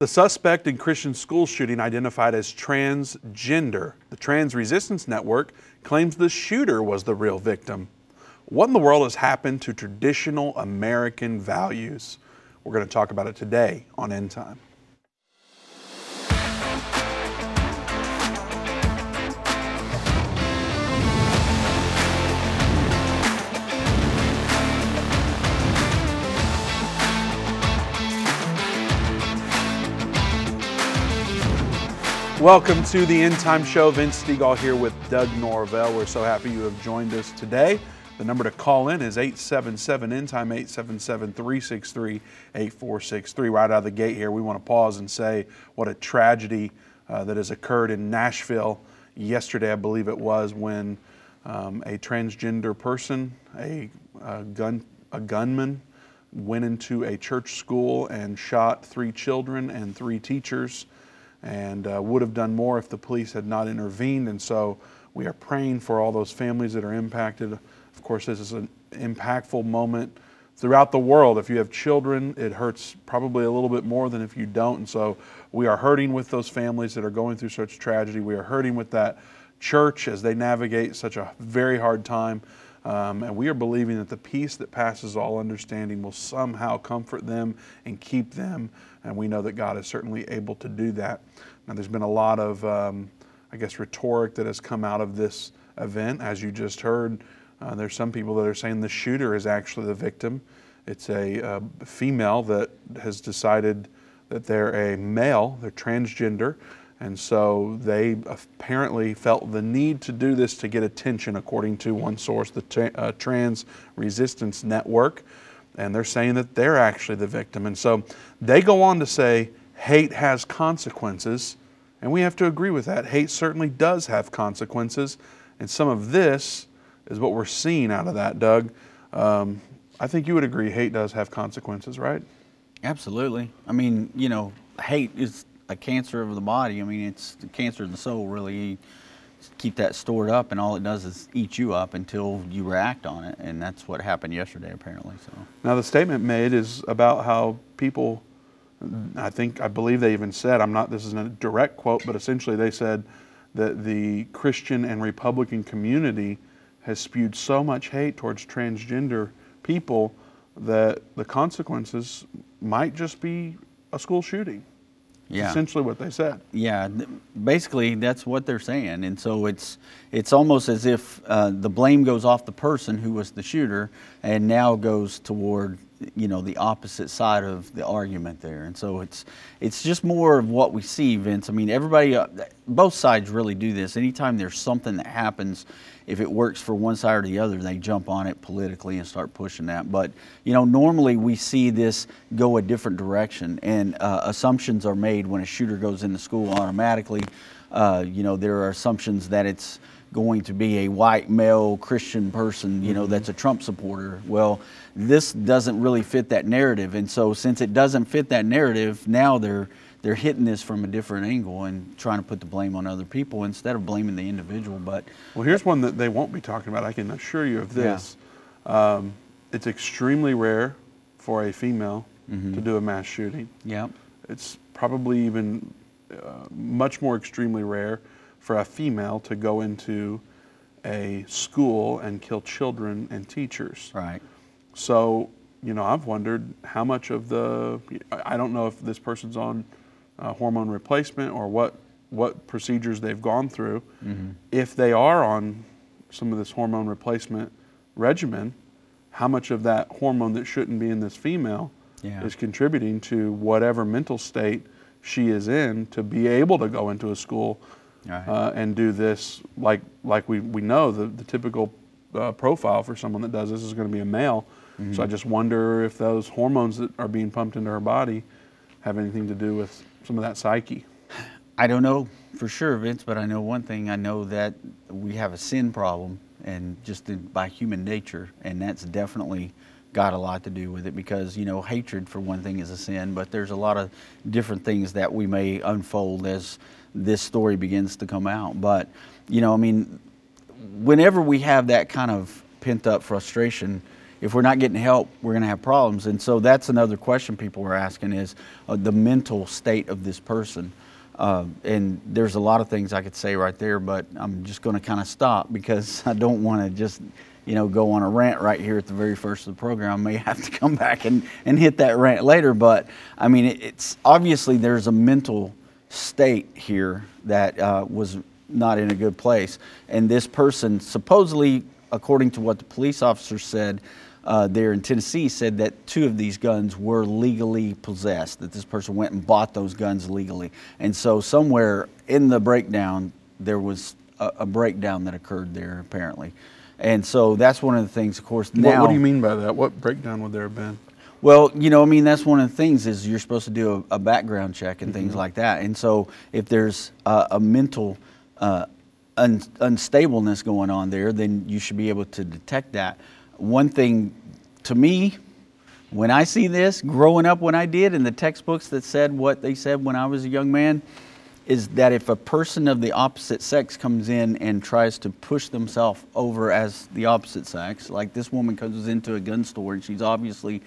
The suspect in Christian school shooting identified as transgender. The Trans Resistance Network claims the shooter was the real victim. What in the world has happened to traditional American values? We're going to talk about it today on End Time. Welcome to the End Time Show. Vince Stegall here with Doug Norvell. We're so happy you have joined us today. The number to call in is 877 End Time 877 363 8463. Right out of the gate here, we want to pause and say what a tragedy uh, that has occurred in Nashville yesterday, I believe it was, when um, a transgender person, a, a, gun, a gunman, went into a church school and shot three children and three teachers and uh, would have done more if the police had not intervened. And so we are praying for all those families that are impacted. Of course, this is an impactful moment throughout the world. If you have children, it hurts probably a little bit more than if you don't. And so we are hurting with those families that are going through such tragedy. We are hurting with that church as they navigate such a very hard time. Um, and we are believing that the peace that passes all understanding will somehow comfort them and keep them. And we know that God is certainly able to do that. Now, there's been a lot of, um, I guess, rhetoric that has come out of this event. As you just heard, uh, there's some people that are saying the shooter is actually the victim. It's a uh, female that has decided that they're a male, they're transgender, and so they apparently felt the need to do this to get attention, according to one source, the tra- uh, Trans Resistance Network. And they're saying that they're actually the victim. And so they go on to say hate has consequences. And we have to agree with that. Hate certainly does have consequences. And some of this is what we're seeing out of that, Doug. Um, I think you would agree hate does have consequences, right? Absolutely. I mean, you know, hate is a cancer of the body. I mean, it's the cancer of the soul, really. Keep that stored up, and all it does is eat you up until you react on it, and that's what happened yesterday, apparently. So now the statement made is about how people. I think I believe they even said I'm not. This isn't a direct quote, but essentially they said that the Christian and Republican community has spewed so much hate towards transgender people that the consequences might just be a school shooting. Yeah. Essentially what they said. Yeah, basically that's what they're saying, and so it's it's almost as if uh, the blame goes off the person who was the shooter, and now goes toward you know the opposite side of the argument there, and so it's it's just more of what we see, Vince. I mean, everybody, uh, both sides really do this. Anytime there's something that happens if it works for one side or the other, they jump on it politically and start pushing that. But you know, normally we see this go a different direction, and uh, assumptions are made when a shooter goes into school automatically. Uh, you know, there are assumptions that it's going to be a white male Christian person, you know, mm-hmm. that's a Trump supporter. Well, this doesn't really fit that narrative, and so since it doesn't fit that narrative, now they're they're hitting this from a different angle and trying to put the blame on other people instead of blaming the individual. But well, here's one that they won't be talking about. I can assure you of this. Yeah. Um, it's extremely rare for a female mm-hmm. to do a mass shooting. Yeah. It's probably even uh, much more extremely rare for a female to go into a school and kill children and teachers. Right. So, you know, I've wondered how much of the, I don't know if this person's on uh, hormone replacement or what what procedures they've gone through. Mm-hmm. If they are on some of this hormone replacement regimen, how much of that hormone that shouldn't be in this female yeah. is contributing to whatever mental state she is in to be able to go into a school right. uh, and do this like like we, we know the, the typical uh, profile for someone that does this is going to be a male. Mm-hmm. So I just wonder if those hormones that are being pumped into her body have anything to do with some of that psyche? I don't know for sure, Vince, but I know one thing. I know that we have a sin problem, and just in, by human nature, and that's definitely got a lot to do with it because you know hatred for one thing is a sin, but there's a lot of different things that we may unfold as this story begins to come out. But you know, I mean, whenever we have that kind of pent up frustration, if we're not getting help, we're going to have problems. And so that's another question people are asking is uh, the mental state of this person. Uh, and there's a lot of things I could say right there, but I'm just going to kind of stop because I don't want to just, you know, go on a rant right here at the very first of the program. I may have to come back and, and hit that rant later, but I mean, it, it's obviously there's a mental state here that uh, was not in a good place. And this person, supposedly, according to what the police officer said, uh, there in Tennessee said that two of these guns were legally possessed, that this person went and bought those guns legally. And so, somewhere in the breakdown, there was a, a breakdown that occurred there, apparently. And so, that's one of the things, of course. Now, what, what do you mean by that? What breakdown would there have been? Well, you know, I mean, that's one of the things is you're supposed to do a, a background check and things mm-hmm. like that. And so, if there's a, a mental uh, un- unstableness going on there, then you should be able to detect that. One thing to me, when I see this, growing up when I did, in the textbooks that said what they said when I was a young man, is that if a person of the opposite sex comes in and tries to push themselves over as the opposite sex, like this woman comes into a gun store and she's obviously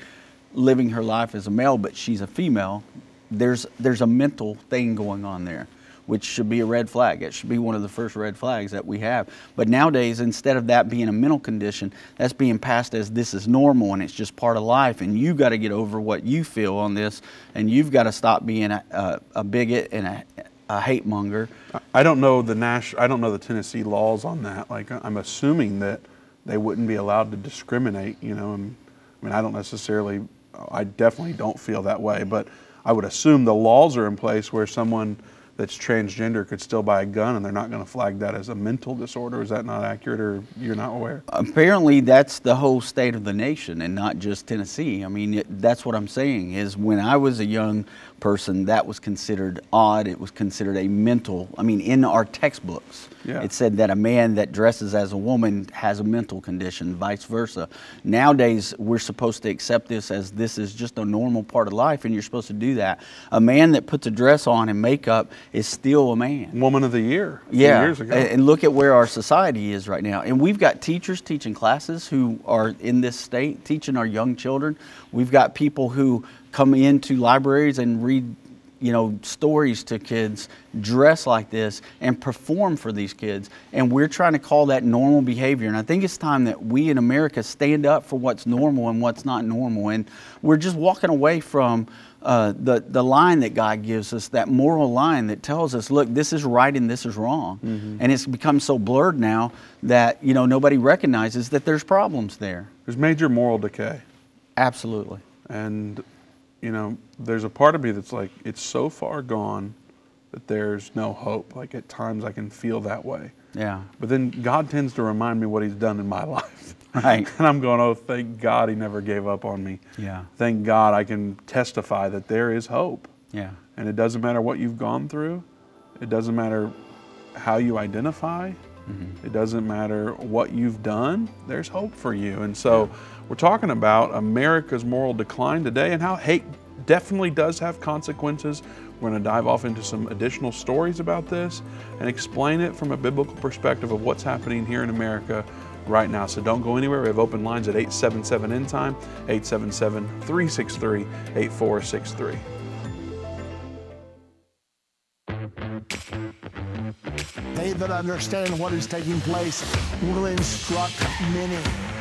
living her life as a male, but she's a female, there's, there's a mental thing going on there which should be a red flag. It should be one of the first red flags that we have. But nowadays, instead of that being a mental condition, that's being passed as this is normal and it's just part of life. And you got to get over what you feel on this, and you've got to stop being a, a, a bigot and a, a hate monger. I don't know the Nash. I don't know the Tennessee laws on that. Like I'm assuming that they wouldn't be allowed to discriminate. You know, and, I mean, I don't necessarily. I definitely don't feel that way, but I would assume the laws are in place where someone that's transgender could still buy a gun and they're not going to flag that as a mental disorder. Is that not accurate or you're not aware? Apparently, that's the whole state of the nation and not just Tennessee. I mean, it, that's what I'm saying is when I was a young person, that was considered odd. It was considered a mental, I mean, in our textbooks, yeah. it said that a man that dresses as a woman has a mental condition, vice versa. Nowadays, we're supposed to accept this as this is just a normal part of life and you're supposed to do that. A man that puts a dress on and makeup is still a man. Woman of the year. yeah. Years ago. And look at where our society is right now. And we've got teachers teaching classes who are in this state, teaching our young children. We've got people who come into libraries and read you know stories to kids dress like this and perform for these kids. And we're trying to call that normal behavior. And i think it's time that we in america stand up for what's normal and what's not normal. And we're just walking away from uh, the, the line that god gives us that moral line that tells us look this is right and this is wrong. Mm-hmm. and it's become so blurred now that you know nobody recognizes that there's problems there. There's major moral decay. Absolutely. And you know, there's a part of me that's like, it's so far gone that there's no hope. Like at times I can feel that way. Yeah. But then God tends to remind me what He's done in my life. Right. and I'm going, oh, thank God He never gave up on me. Yeah. Thank God I can testify that there is hope. Yeah. And it doesn't matter what you've gone through, it doesn't matter how you identify, mm-hmm. it doesn't matter what you've done, there's hope for you. And so, yeah we're talking about America's moral decline today and how hate definitely does have consequences. We're going to dive off into some additional stories about this and explain it from a biblical perspective of what's happening here in America right now. So don't go anywhere. We have open lines at 877 End Time, 877 363 8463. They that understand what is taking place will instruct many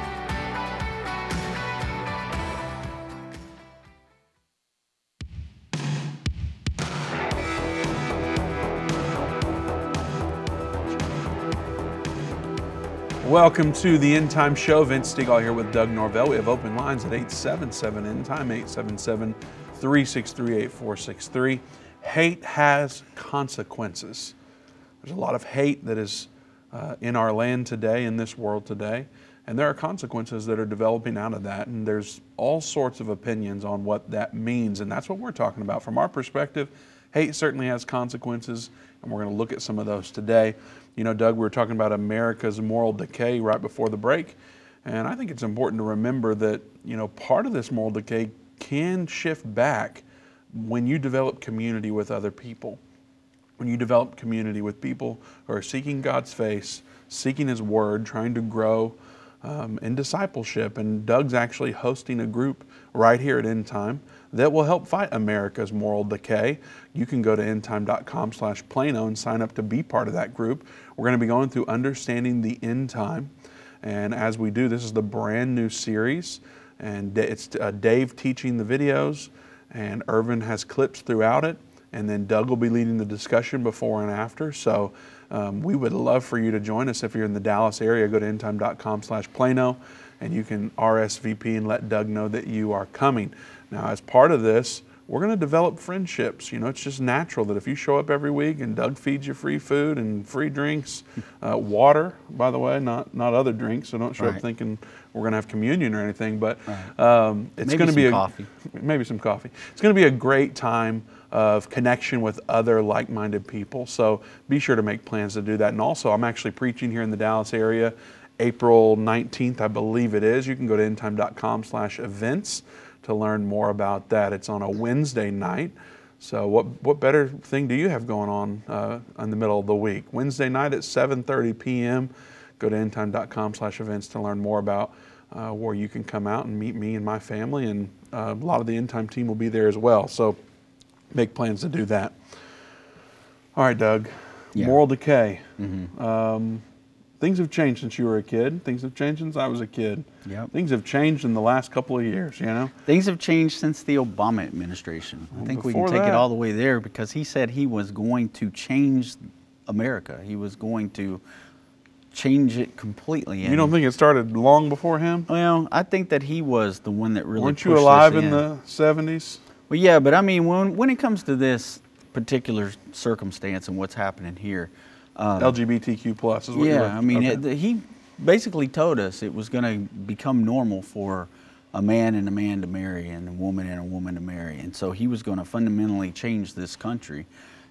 Welcome to the End Time Show. Vince Stegall here with Doug Norvell. We have open lines at 877 End Time, 877 363 8463. Hate has consequences. There's a lot of hate that is uh, in our land today, in this world today, and there are consequences that are developing out of that. And there's all sorts of opinions on what that means, and that's what we're talking about. From our perspective, hate certainly has consequences, and we're going to look at some of those today. You know, Doug, we were talking about America's moral decay right before the break, and I think it's important to remember that, you know, part of this moral decay can shift back when you develop community with other people. When you develop community with people who are seeking God's face, seeking His Word, trying to grow um, in discipleship. And Doug's actually hosting a group right here at End Time that will help fight America's moral decay. You can go to endtime.com slash Plano and sign up to be part of that group. We're going to be going through Understanding the End Time. And as we do, this is the brand new series. And it's uh, Dave teaching the videos, and Irvin has clips throughout it. And then Doug will be leading the discussion before and after. So um, we would love for you to join us if you're in the Dallas area. Go to endtime.com slash Plano, and you can RSVP and let Doug know that you are coming. Now, as part of this, we're going to develop friendships. You know, it's just natural that if you show up every week and Doug feeds you free food and free drinks, uh, water, by the way, not not other drinks. So don't show Right. up thinking we're going to have communion or anything. But Right. um, it's Maybe going to be a, coffee. maybe some coffee. It's going to be a great time of connection with other like-minded people. So be sure to make plans to do that. And also, I'm actually preaching here in the Dallas area, April 19th, I believe it is. You can go to endtime.com/events to learn more about that. It's on a Wednesday night. So what what better thing do you have going on uh, in the middle of the week? Wednesday night at 7:30 p.m. Go to endtime.com/events to learn more about uh, where you can come out and meet me and my family, and uh, a lot of the End Time team will be there as well. So make plans to do that. All right, Doug. Yeah. Moral decay. Um, things have changed since you were a kid. Things have changed since I was a kid. Yep. Things have changed in the last couple of years. You know. Things have changed since the Obama administration. I think we can take that- it all the way there because he said he was going to change America. He was going to change it completely. You don't think it started long before him? Well, I think that he was the one that really. Weren't you alive in the 70s? Well, yeah, but I mean, when when it comes to this particular circumstance and what's happening here, um, LGBTQ plus is what you're yeah, I mean, okay. it, he basically told us it was going to become normal for a man and a man to marry and a woman and a woman to marry. And so he was going to fundamentally change this country.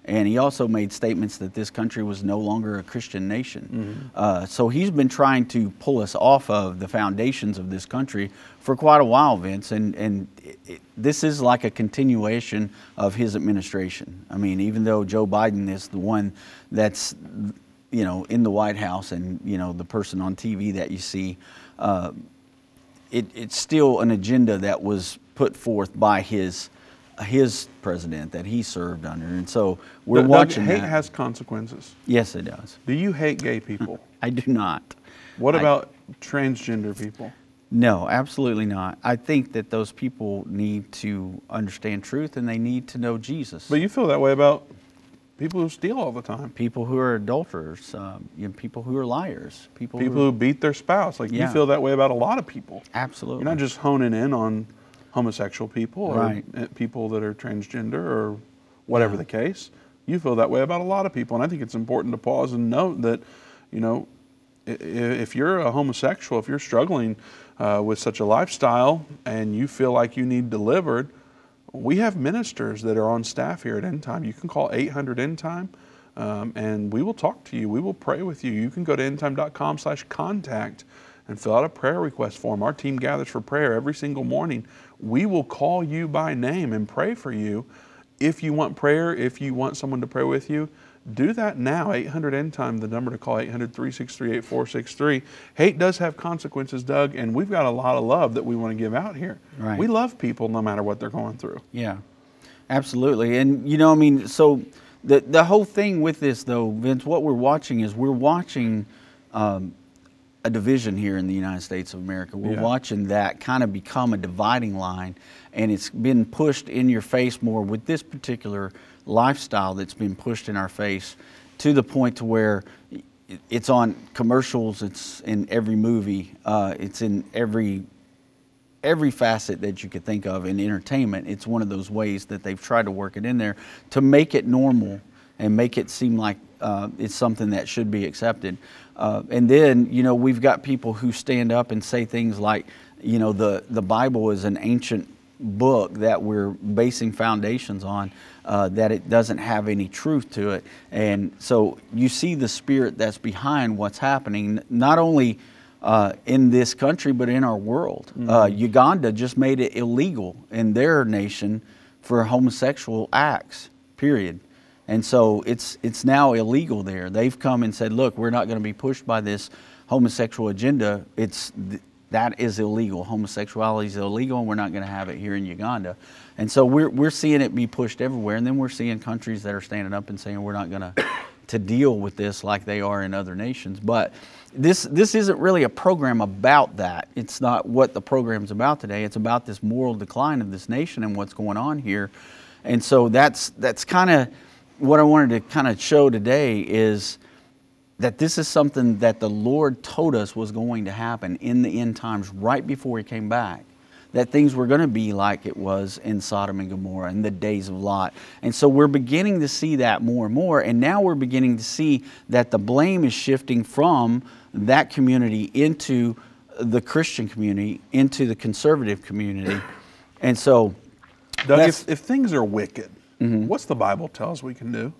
And he also made statements that this country was no longer a Christian nation. Uh, so he's been trying to pull us off of the foundations of this country for quite a while, Vince. And, and it, it, this is like a continuation of his administration. I mean, even though Joe Biden is the one that's you know, in the White House and, you know, the person on TV that you see, uh, it, it's still an agenda that was put forth by his, his president that he served under. And so we're watching hate that. has consequences. yes, it does. Do you hate gay people? I do not. what I- about transgender people? No, absolutely not. I think that those people need to understand truth and they need to know Jesus. But you feel that way about people who steal all the time. people who are adulterers, um, you know, people who are liars, people, People who, who beat their spouse. Like you feel that way about a lot of people. absolutely. You're not just honing in on homosexual people or Right. uh, people that are transgender or whatever the case. You feel that way about a lot of people, and I think it's important to pause and note that, you know, if you're a homosexual, if you're struggling uh, with such a lifestyle and you feel like you need delivered, we have ministers that are on staff here at End Time. You can call 800 End Time, um, and we will talk to you. We will pray with you. You can go to endtime.com slash contact and fill out a prayer request form. Our team gathers for prayer every single morning. We will call you by name and pray for you. If you want prayer, if you want someone to pray with you, do that now. 800 End Time, the number to call 800 363 8463. Hate does have consequences, Doug, and we've got a lot of love that we want to give out here. Right. We love people no matter what they're going through. Yeah, absolutely. And you know, I mean, so the the whole thing with this, though, Vince, what we're watching is we're watching um, a division here in the United States of America. We're Yeah. watching that kind of become a dividing line, and it's been pushed in your face more with this particular lifestyle that's been pushed in our face to the point to where it's on commercials, it's in every movie, uh, it's in every every facet that you could think of in entertainment. It's one of those ways that they've tried to work it in there to make it normal and make it seem like uh, it's something that should be accepted. Uh, and then, you know, we've got people who stand up and say things like, you know, the, the Bible is an ancient book that we're basing foundations on, uh, that it doesn't have any truth to it. And so you see the spirit that's behind what's happening, not only uh, in this country, but in our world. Uh, Uganda just made it illegal in their nation for homosexual acts, period. And so it's, it's now illegal there. They've come and said, look, we're not going to be pushed by this homosexual agenda. It's, th- that is illegal. Homosexuality is illegal, and we're not going to have it here in Uganda. And so we're, we're seeing it be pushed everywhere. And then we're seeing countries that are standing up and saying, we're not going to to deal with this like they are in other nations. But this this isn't really a program about that. It's not what the program's about today. It's about this moral decline of this nation and what's going on here. And so that's that's kind of what I wanted to kind of show today is that this is something that the Lord told us was going to happen in the end times right before he came back. That things were going to be like it was in Sodom and Gomorrah in the days of Lot. And so we're beginning to see that more and more. And now we're beginning to see that the blame is shifting from that community into the Christian community, into the conservative community. And so Doug, if, if things are wicked, Mm-hmm. what's the Bible tell us we can do?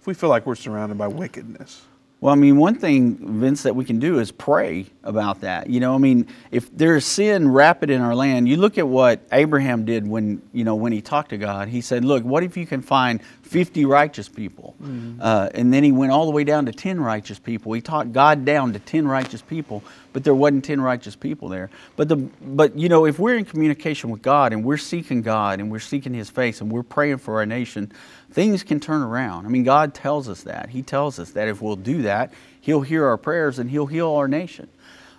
If we feel like we're surrounded by wickedness. Well, I mean, one thing, Vince, that we can do is pray about that. You know, I mean, if there's sin rapid in our land, you look at what Abraham did when, you know, when he talked to God. He said, "Look, what if you can find 50 righteous people?" Uh, and then he went all the way down to 10 righteous people. He taught God down to 10 righteous people, but there wasn't 10 righteous people there. But the, but you know, if we're in communication with God and we're seeking God and we're seeking His face and we're praying for our nation, things can turn around. I mean, God tells us that. He tells us that if we'll do that, He'll hear our prayers and He'll heal our nation.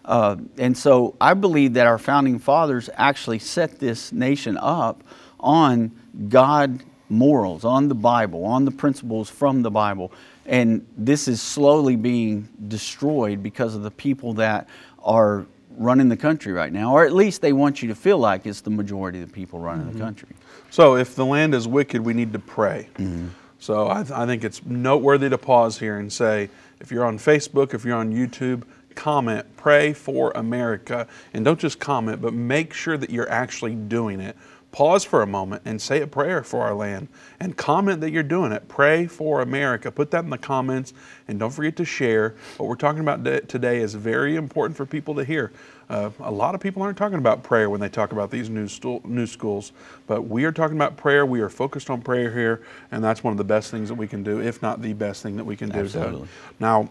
Uh, and so I believe that our founding fathers actually set this nation up on God morals, on the Bible, on the principles from the Bible. And this is slowly being destroyed because of the people that are running the country right now, or at least they want you to feel like it's the majority of the people running the country. So if the land is wicked, we need to pray. Mm-hmm. So I, th- I think it's noteworthy to pause here and say, if you're on Facebook, if you're on YouTube, comment, pray for America. And don't just comment, but make sure that you're actually doing it. Pause for a moment and say a prayer for our land and comment that you're doing it. Pray for America. Put that in the comments and don't forget to share. What we're talking about today is very important for people to hear. Uh, a lot of people aren't talking about prayer when they talk about these new, new schools, but we are talking about prayer. We are focused on prayer here, and that's one of the best things that we can do, if not the best thing that we can do. Absolutely. Now,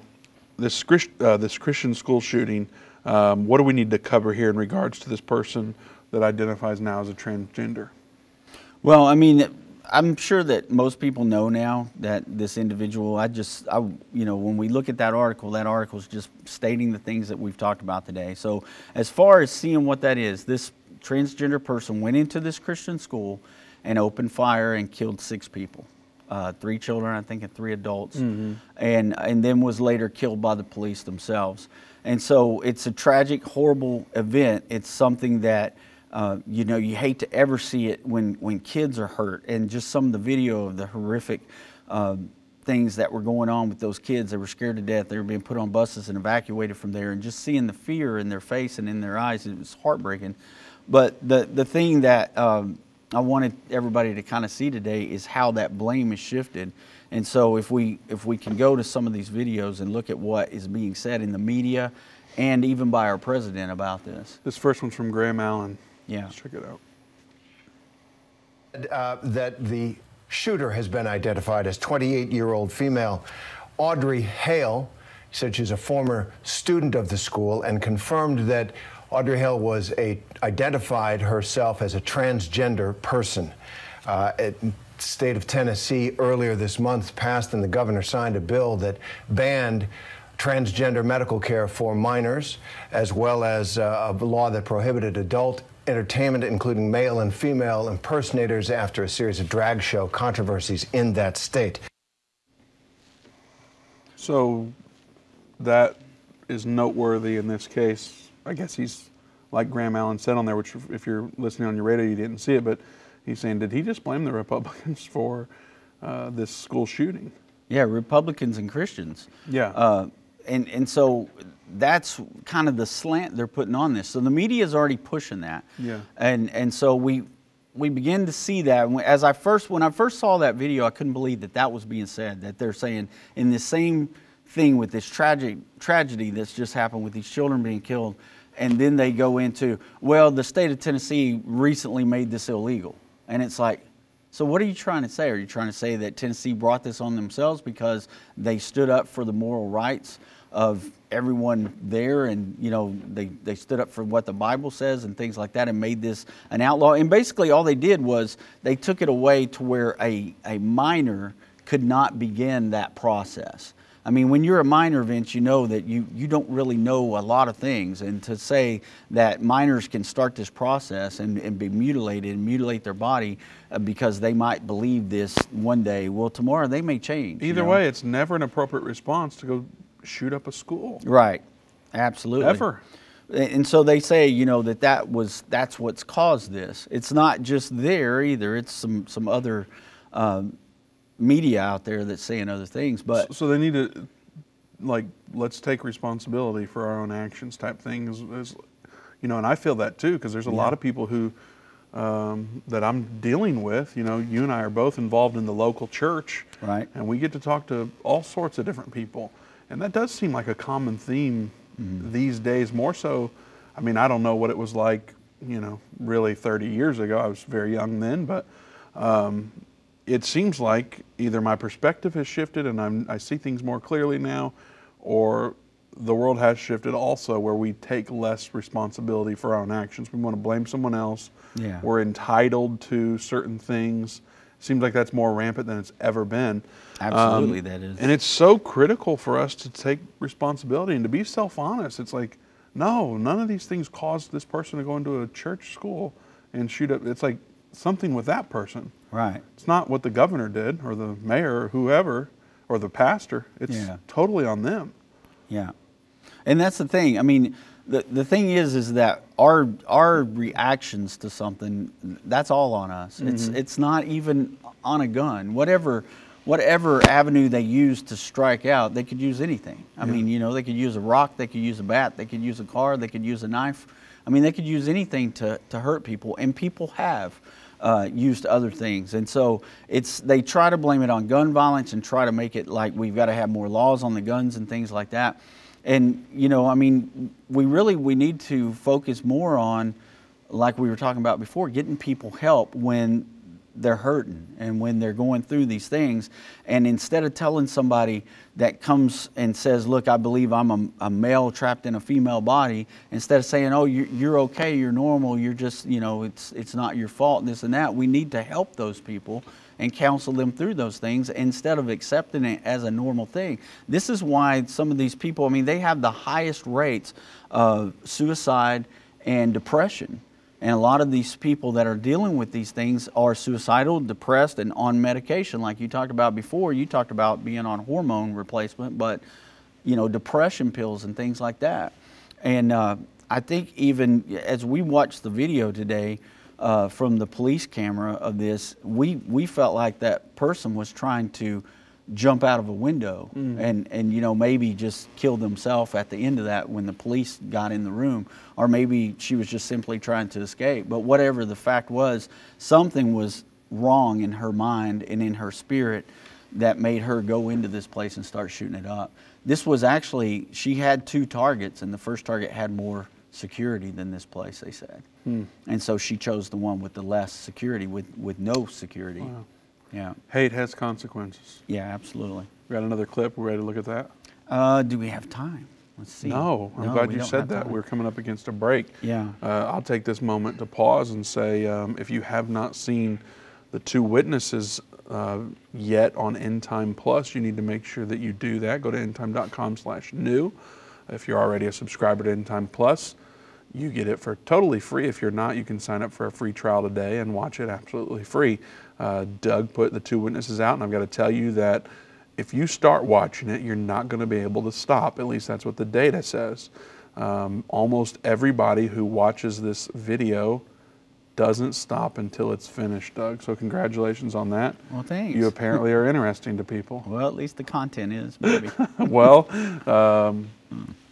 this, uh, this Christian school shooting, um, what do we need to cover here in regards to this person that identifies now as a transgender? Well, I mean, I'm sure that most people know now that this individual. I just, I, you know, when we look at that article, that article is just stating the things that we've talked about today. So, as far as seeing what that is, this transgender person went into this Christian school and opened fire and killed six people. Uh, three children, I think, and three adults, and and then was later killed by the police themselves. And so it's a tragic, horrible event. It's something that uh, you know, you hate to ever see it when, when kids are hurt, and just some of the video of the horrific uh, things that were going on with those kids. They were scared to death. They were being put on buses and evacuated from there, and just seeing the fear in their face and in their eyes, it was heartbreaking. But the the thing that um, I wanted everybody to kind of see today is how that blame is shifted. And so if we if we can go to some of these videos and look at what is being said in the media and even by our president about this. This first one's from Graham Allen. Yeah. Let's check it out. Uh, that the shooter has been identified as 28 year old female Audrey Hale. Said she's a former student of the school and confirmed that Audrey Hale was a, identified herself as a transgender person. Uh, at state of Tennessee earlier this month passed and the governor signed a bill that banned transgender medical care for minors, as well as uh, a law that prohibited adult entertainment, including male and female impersonators, after a series of drag show controversies in that state. So that is noteworthy in this case. I guess he's, like Graham Allen said on there, which if you're listening on your radio, you didn't see it, but he's saying, did he just blame the Republicans for uh, this school shooting? Yeah, Republicans and Christians. Yeah. Uh, and and so that's kind of the slant they're putting on this. So the media is already pushing that. Yeah. And and so we we begin to see that as I first when I first saw that video, I couldn't believe that that was being said. That they're saying in the same thing with this tragic tragedy that's just happened with these children being killed, and then they go into well, the state of Tennessee recently made this illegal, and it's like. So what are you trying to say? Are you trying to say that Tennessee brought this on themselves because they stood up for the moral rights of everyone there and you know they, they stood up for what the bible says and things like that and made this an outlaw. And basically all they did was they took it away to where a, a minor could not begin that process. I mean when you're a minor vince you know that you, you don't really know a lot of things. And to say that minors can start this process and, and be mutilated and mutilate their body uh, because they might believe this one day well tomorrow they may change you Either know? way, it's never an appropriate response to go shoot up a school. Right. Absolutely. Ever. And so they say, you know, that that was that's what's caused this. It's not just there either. It's some some other um, media out there that's saying other things. But So they need to, like, let's take responsibility for our own actions type things. Is, you know, and I feel that too because there's a lot of people who um, that I'm dealing with. You know, you and I are both involved in the local church, Right. And we get to talk to all sorts of different people, and that does seem like a common theme these days. More so, I mean, I don't know what it was like. You know, really 30 years ago. I was very young then, but um, it seems like either my perspective has shifted and I'm, I see things more clearly now, or the world has shifted also where we take less responsibility for our own actions. We want to blame someone else. Yeah. We're entitled to certain things. Seems like that's more rampant than it's ever been. Um, Absolutely, that is. And it's so critical for us to take responsibility and to be self honest. It's like, no, none of these things caused this person to go into a church school and shoot up. It's like something with that person. right. It's not what the governor did or the mayor or whoever or the pastor. It's Yeah. totally on them. Yeah, and that's the thing. I mean, the the thing is, is that our our reactions to something that's all on us. It's it's not even on a gun. Whatever whatever avenue they use to strike out, they could use anything. I mean, you know, they could use a rock, they could use a bat, they could use a car, they could use a knife. I mean, they could use anything to to hurt people, and people have. Uh, used other things, and so it's they try to blame it on gun violence and try to make it like we've got to have more laws on the guns and things like that. And you know, I mean, we really we need to focus more on, like we were talking about before, getting people help when they're hurting and when they're going through these things. And instead of telling somebody that comes and says, "Look, I believe I'm a, a male trapped in a female body," instead of saying, "Oh, you're, you're okay, you're normal, you're just you know, it's it's not your fault," this and that, we need to help those people and counsel them through those things instead of accepting it as a normal thing. This is why some of these people, I mean, they have the highest rates of suicide and depression. And a lot of these people that are dealing with these things are suicidal, depressed, and on medication. Like you talked about before, you talked about being on hormone replacement, but you know, depression pills and things like that. And uh, I think even as we watch the video today uh, from the police camera of this, we, we felt like that person was trying to jump out of a window and, and you know maybe just kill themselves at the end of that when the police got in the room or maybe she was just simply trying to escape. But whatever the fact was something was wrong in her mind and in her spirit that made her go into this place and start shooting it up. This was actually she had two targets and the first target had more security than this place they said and so she chose the one with the less security with, with no security yeah Hate has consequences. yeah absolutely We got another clip. We're ready to look at that. uh, do we have time let's see No, I'm No, glad you said that. time. We're coming up against a break. Yeah. Uh, I'll take this moment to pause and say um, if you have not seen the two witnesses uh, yet on End Time Plus, you need to make sure that you do that. Go to endtime.com slash new. If you're already a subscriber to End Time Plus, you get it for totally free. If you're not, you can sign up for a free trial today and watch it absolutely free. Uh, Doug put the two witnesses out, and I've got to tell you that if you start watching it, you're not going to be able to stop. At least that's what the data says. Um, almost everybody who watches this video doesn't stop until it's finished, Doug. So congratulations on that. Well, thanks. You apparently are interesting to people. well at least the content is maybe well, um,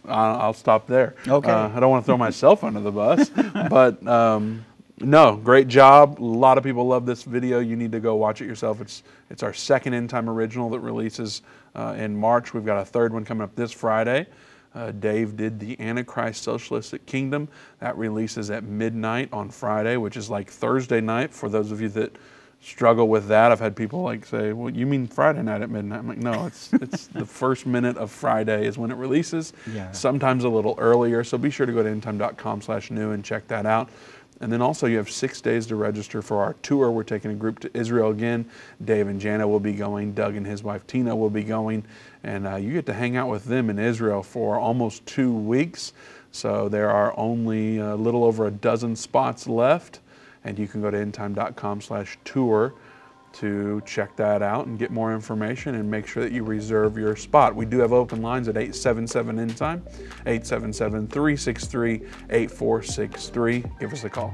I'll, I'll stop there. Okay. Uh, I don't want to throw myself under the bus, but um, no, great job. A lot of people love this video. You need to go watch it yourself. It's it's our second End Time original that releases uh, in March. We've got a third one coming up this Friday. Uh, Dave did the Antichrist Socialistic Kingdom. That releases at midnight on Friday, which is like Thursday night for those of you that struggle with that. I've had people like say, "Well, you mean Friday night at midnight?" I'm like, "No, it's it's the first minute of Friday is when it releases. Yeah. Sometimes a little earlier. So be sure to go to endtime.com/new and check that out. And then also you have six days to register for our tour. We're taking a group to Israel again. Dave and Jana will be going. Doug and his wife Tina will be going, and uh, you get to hang out with them in Israel for almost two weeks. So there are only a little over a dozen spots left and you can go to endtime.com slash tour to check that out and get more information and make sure that you reserve your spot. We do have open lines at 877 Endtime, 877 363 8463. Give us a call.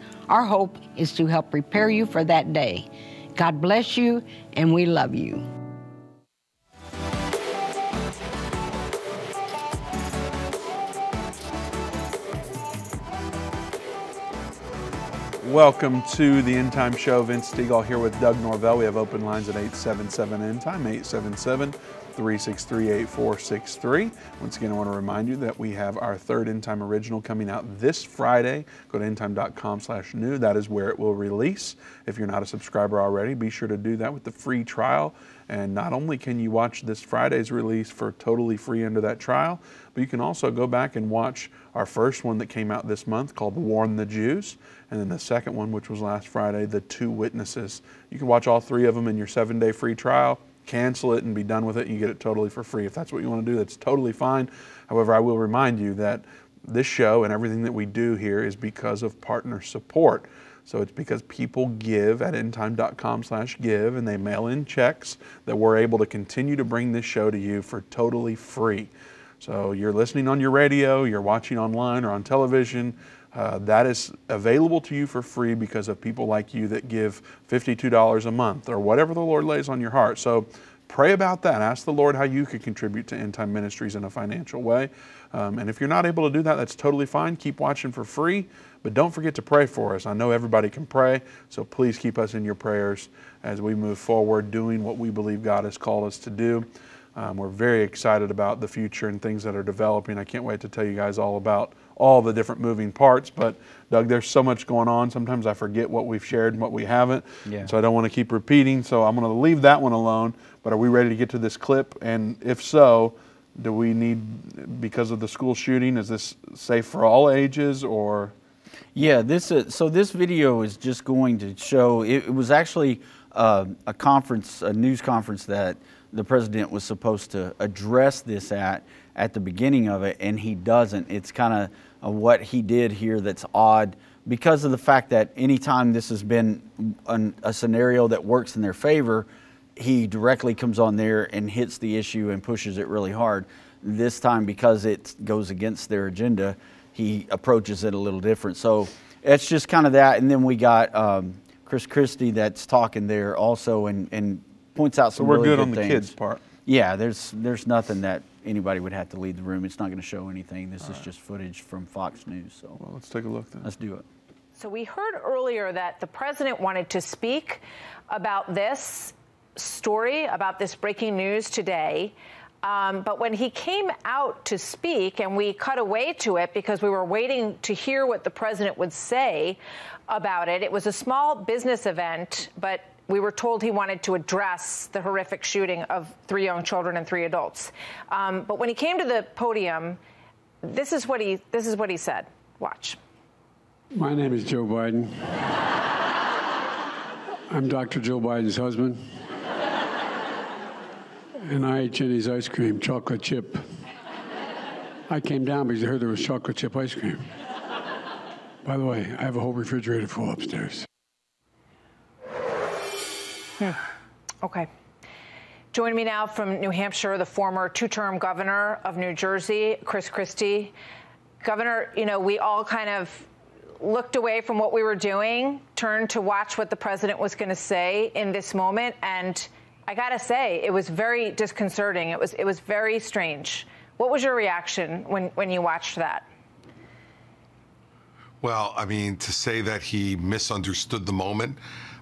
Our hope is to help prepare you for that day. God bless you, and we love you. Welcome to the End Time Show. Vince Stegall here with Doug Norvell. We have open lines at 877 End Time, 877 363 8463. Once again, I want to remind you that we have our third End Time original coming out this Friday. Go to endtime.com slash new. That is where it will release. If you're not a subscriber already, be sure to do that with the free trial. And not only can you watch this Friday's release for totally free under that trial, but you can also go back and watch our first one that came out this month called Warn the Jews, and then the second one, which was last Friday, The Two Witnesses. You can watch all three of them in your seven day free trial cancel it and be done with it. You get it totally for free. If that's what you want to do, that's totally fine. However, I will remind you that this show and everything that we do here is because of partner support. So it's because people give at endtime.com slash give and they mail in checks that we're able to continue to bring this show to you for totally free. So you're listening on your radio, you're watching online or on television, uh, that is available to you for free because of people like you that give $52 a month or whatever the Lord lays on your heart. So pray about that. Ask the Lord how you could contribute to End Time Ministries in a financial way. Um, and if you're not able to do that, that's totally fine. Keep watching for free, but don't forget to pray for us. I know everybody can pray, so please keep us in your prayers as we move forward doing what we believe God has called us to do. Um, we're very excited about the future and things that are developing. I can't wait to tell you guys all about all the different moving parts. But Doug, there's so much going on. Sometimes I forget what we've shared and what we haven't. Yeah. So I don't want to keep repeating. So I'm going to leave that one alone. But are we ready to get to this clip? And if so, do we need because of the school shooting? Is this safe for all ages or? Yeah, this is, so this video is just going to show. It, it was actually uh, a conference, a news conference that the president was supposed to address this at at the beginning of it, and he doesn't. It's kind of uh, what he did here that's odd because of the fact that anytime this has been an, a scenario that works in their favor, he directly comes on there and hits the issue and pushes it really hard. This time, because it goes against their agenda, he approaches it a little different. So it's just kind of that. And then we got um, Chris Christie that's talking there also and, and points out some. So we're really good, good on the kids part. Yeah, there's there's nothing that anybody would have to leave the room. It's not going to show anything. This is just footage from Fox News. So Well, let's take a look then. let's do it. So we heard earlier that the president wanted to speak about this story, about this breaking news today. Um, but when he came out to speak, and we cut away to it because we were waiting to hear what the president would say about it, it was a small business event, but we were told he wanted to address the horrific shooting of three young children and three adults. Um, but when he came to the podium, this is what he this is what he said. Watch. My name is Joe Biden. I'm Dr. Jill Biden's husband. And I ate Jeni's ice cream, chocolate chip. I came down because I heard there was chocolate chip ice cream. By the way, I have a whole refrigerator full upstairs. Hmm. Okay. Joining me now from New Hampshire, the former two term governor of New Jersey, Chris Christie. Governor, you know, we all kind of looked away from what we were doing, turned to watch what the president was going to say in this moment. And I got to say, it was very disconcerting. It was, it was very strange. What was your reaction when, when you watched that? Well, I mean, to say that he misunderstood the moment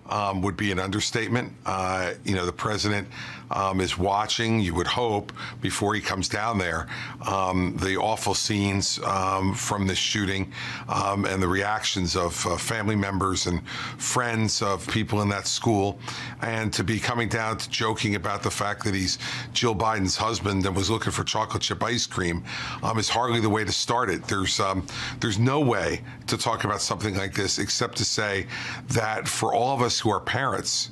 um, would be an understatement. Uh, you know, the president um, is watching, you would hope, before he comes down there, um, the awful scenes um, from this shooting um, and the reactions of uh, family members and friends of people in that school. And to be coming down to joking about the fact that he's Jill Biden's husband and was looking for chocolate chip ice cream um, is hardly the way to start it. There's, there's no way to talk about something like this except to say that for all of us who are parents,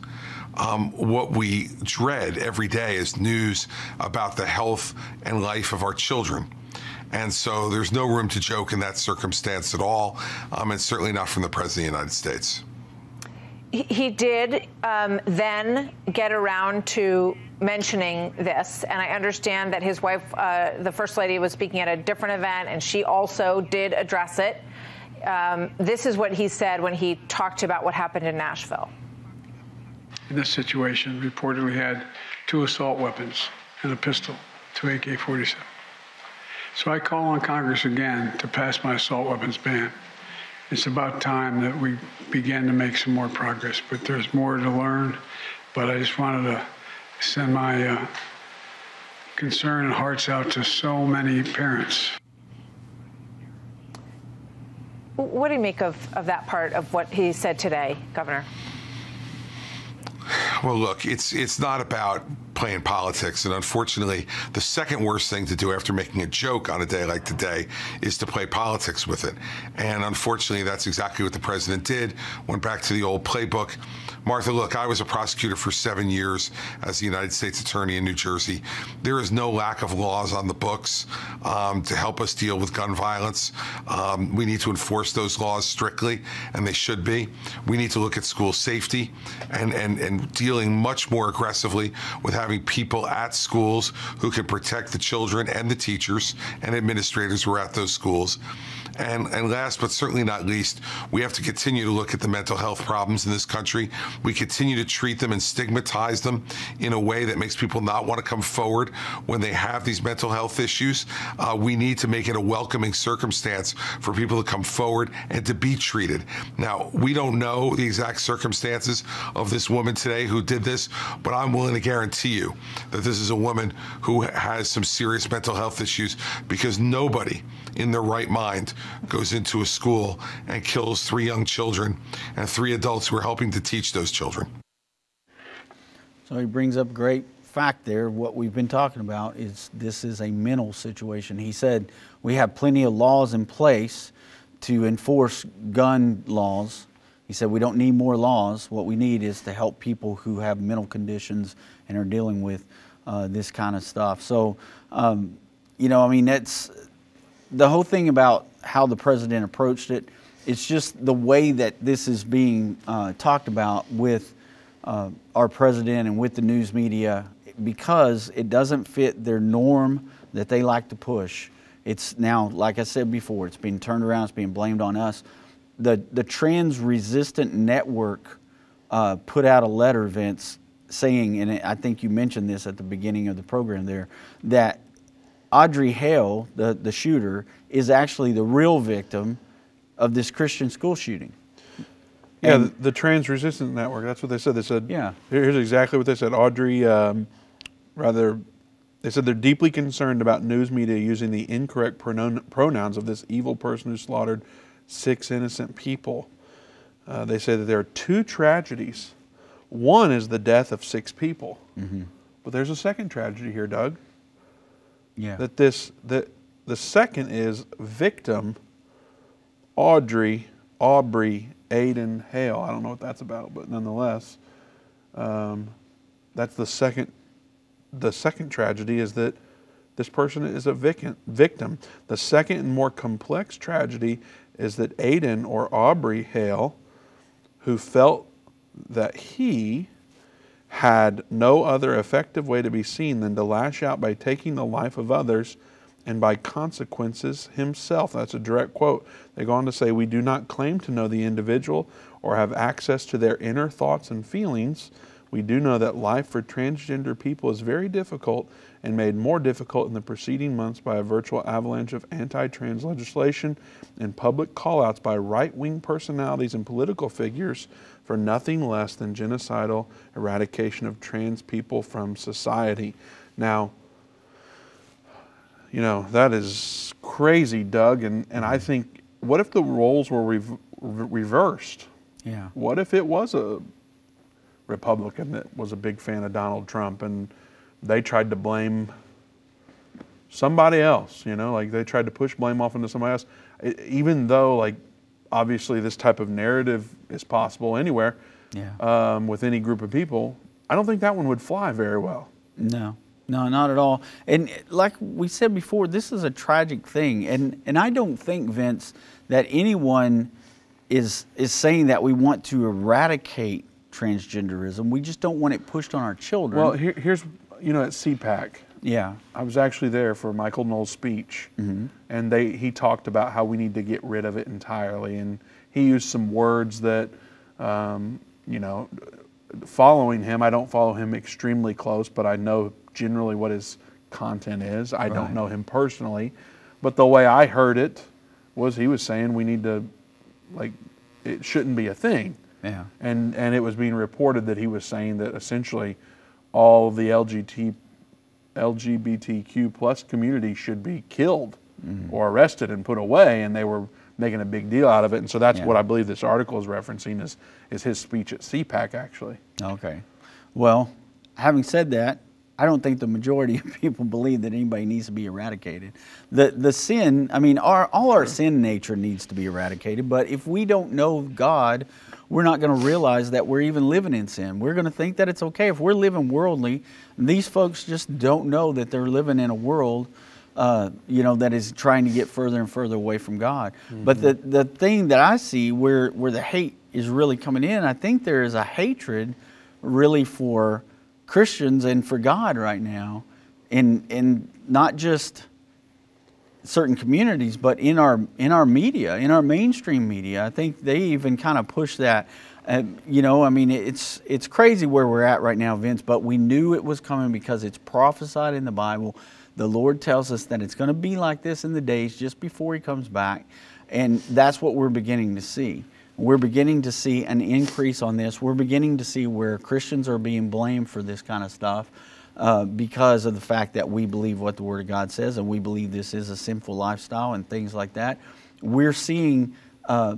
um, what we dread every day is news about the health and life of our children. And so there's no room to joke in that circumstance at all, um, and certainly not from the President of the United States. He, did um, then get around to mentioning this, and I understand that his wife, uh, the First Lady, was speaking at a different event, and she also did address it. Um, this is what he said when he talked about what happened in Nashville. In this situation, reportedly had two assault weapons and a pistol, two AK 47. So I call on Congress again to pass my assault weapons ban. It's about time that we began to make some more progress, but there's more to learn. But I just wanted to send my uh, concern and hearts out to so many parents. What do you make of, of that part of what he said today, Governor? Well, look, it's it's not about playing politics, and unfortunately, the second worst thing to do after making a joke on a day like today is to play politics with it. And unfortunately, that's exactly what the president did. Went back to the old playbook. Martha, look, I was a prosecutor for seven years as the United States Attorney in New Jersey. There is no lack of laws on the books um, to help us deal with gun violence. Um, we need to enforce those laws strictly, and they should be. We need to look at school safety and, and, and dealing much more aggressively with having people at schools who can protect the children and the teachers and administrators who are at those schools. And, and last but certainly not least, we have to continue to look at the mental health problems in this country. We continue to treat them and stigmatize them in a way that makes people not want to come forward when they have these mental health issues. Uh, we need to make it a welcoming circumstance for people to come forward and to be treated. Now, we don't know the exact circumstances of this woman today who did this, but I'm willing to guarantee you that this is a woman who has some serious mental health issues because nobody in their right mind goes into a school and kills three young children and three adults who are helping to teach those children. So he brings up great fact there. What we've been talking about is this is a mental situation. He said we have plenty of laws in place to enforce gun laws. He said we don't need more laws. What we need is to help people who have mental conditions and are dealing with uh, this kind of stuff. So, um, you know, I mean, that's the whole thing about how the president approached it. It's just the way that this is being uh, talked about with uh, our president and with the news media because it doesn't fit their norm that they like to push. It's now, like I said before, it's being turned around, it's being blamed on us. The, the Trans Resistance Network uh, put out a letter, Vince, saying, and I think you mentioned this at the beginning of the program there, that Audrey Hale, the, the shooter, is actually the real victim of this Christian school shooting. Yeah, And- the, the Trans Resistance Network. That's what they said. They said. Yeah. Here's exactly what they said. Audrey, um, rather, they said they're deeply concerned about news media using the incorrect pronoun, pronouns of this evil person who slaughtered six innocent people. Uh, they say that there are two tragedies. One is the death of six people, Mm-hmm. but there's a second tragedy here, Doug. Yeah. That this that the second is victim Audrey Aubrey Aiden Hale. I don't know what that's about, but nonetheless, um, that's the second. The second tragedy is that this person is a victim. Victim. The second and more complex tragedy is that Aiden or Aubrey Hale, who felt that he had no other effective way to be seen than to lash out by taking the life of others and by consequences himself. That's a direct quote. They go on to say, We do not claim to know the individual or have access to their inner thoughts and feelings. We do know that life for transgender people is very difficult and made more difficult in the preceding months by a virtual avalanche of anti trans legislation and public callouts by right wing personalities and political figures for nothing less than genocidal eradication of trans people from society. Now, you know, that is crazy, Doug. And, and I think, what if the roles were rev- re- reversed? Yeah. What if it was a Republican that was a big fan of Donald Trump and they tried to blame somebody else, you know, like they tried to push blame off into somebody else, E- even though, like, obviously this type of narrative is possible anywhere Yeah. um, with any group of people, I don't think that one would fly very well. No, no, not at all. And like we said before, this is a tragic thing, and and I don't think Vince that anyone is is saying that we want to eradicate transgenderism. We just don't want it pushed on our children. Well, here, here's, you know, at CPAC, yeah, I was actually there for Michael Knowles' speech, Mhm. and they he talked about how we need to get rid of it entirely, and he used some words that, um, you know, following him, I don't follow him extremely close, but I know generally what his content is. I Right. don't know him personally, but the way I heard it was he was saying we need to, like, it shouldn't be a thing. Yeah. And and it was being reported that he was saying that essentially all the LGBT LGBTQ plus community should be killed or arrested and put away, and they were making a big deal out of it. And so that's Yeah. what I believe this article is referencing is is his speech at CPAC actually. Okay. Well, having said that, I don't think the majority of people believe that anybody needs to be eradicated. The the sin, I mean, our all our sin nature needs to be eradicated, but if we don't know God, we're not going to realize that we're even living in sin. We're going to think that it's okay if we're living worldly. These folks just don't know that they're living in a world uh, you know, that is trying to get further and further away from God. But the, the thing that I see where, where the hate is really coming in, I think there is a hatred really for Christians and for God right now, in, in not just certain communities, but in our in our media, in our mainstream media. I think they even kind of push that. Uh, you know, I mean, it's it's crazy where we're at right now, Vince. But we knew it was coming because it's prophesied in the Bible. The Lord tells us that it's going to be like this in the days just before He comes back, and that's what we're beginning to see. We're beginning to see an increase on this. We're beginning to see where Christians are being blamed for this kind of stuff uh, because of the fact that we believe what the Word of God says and we believe this is a sinful lifestyle and things like that. We're seeing uh,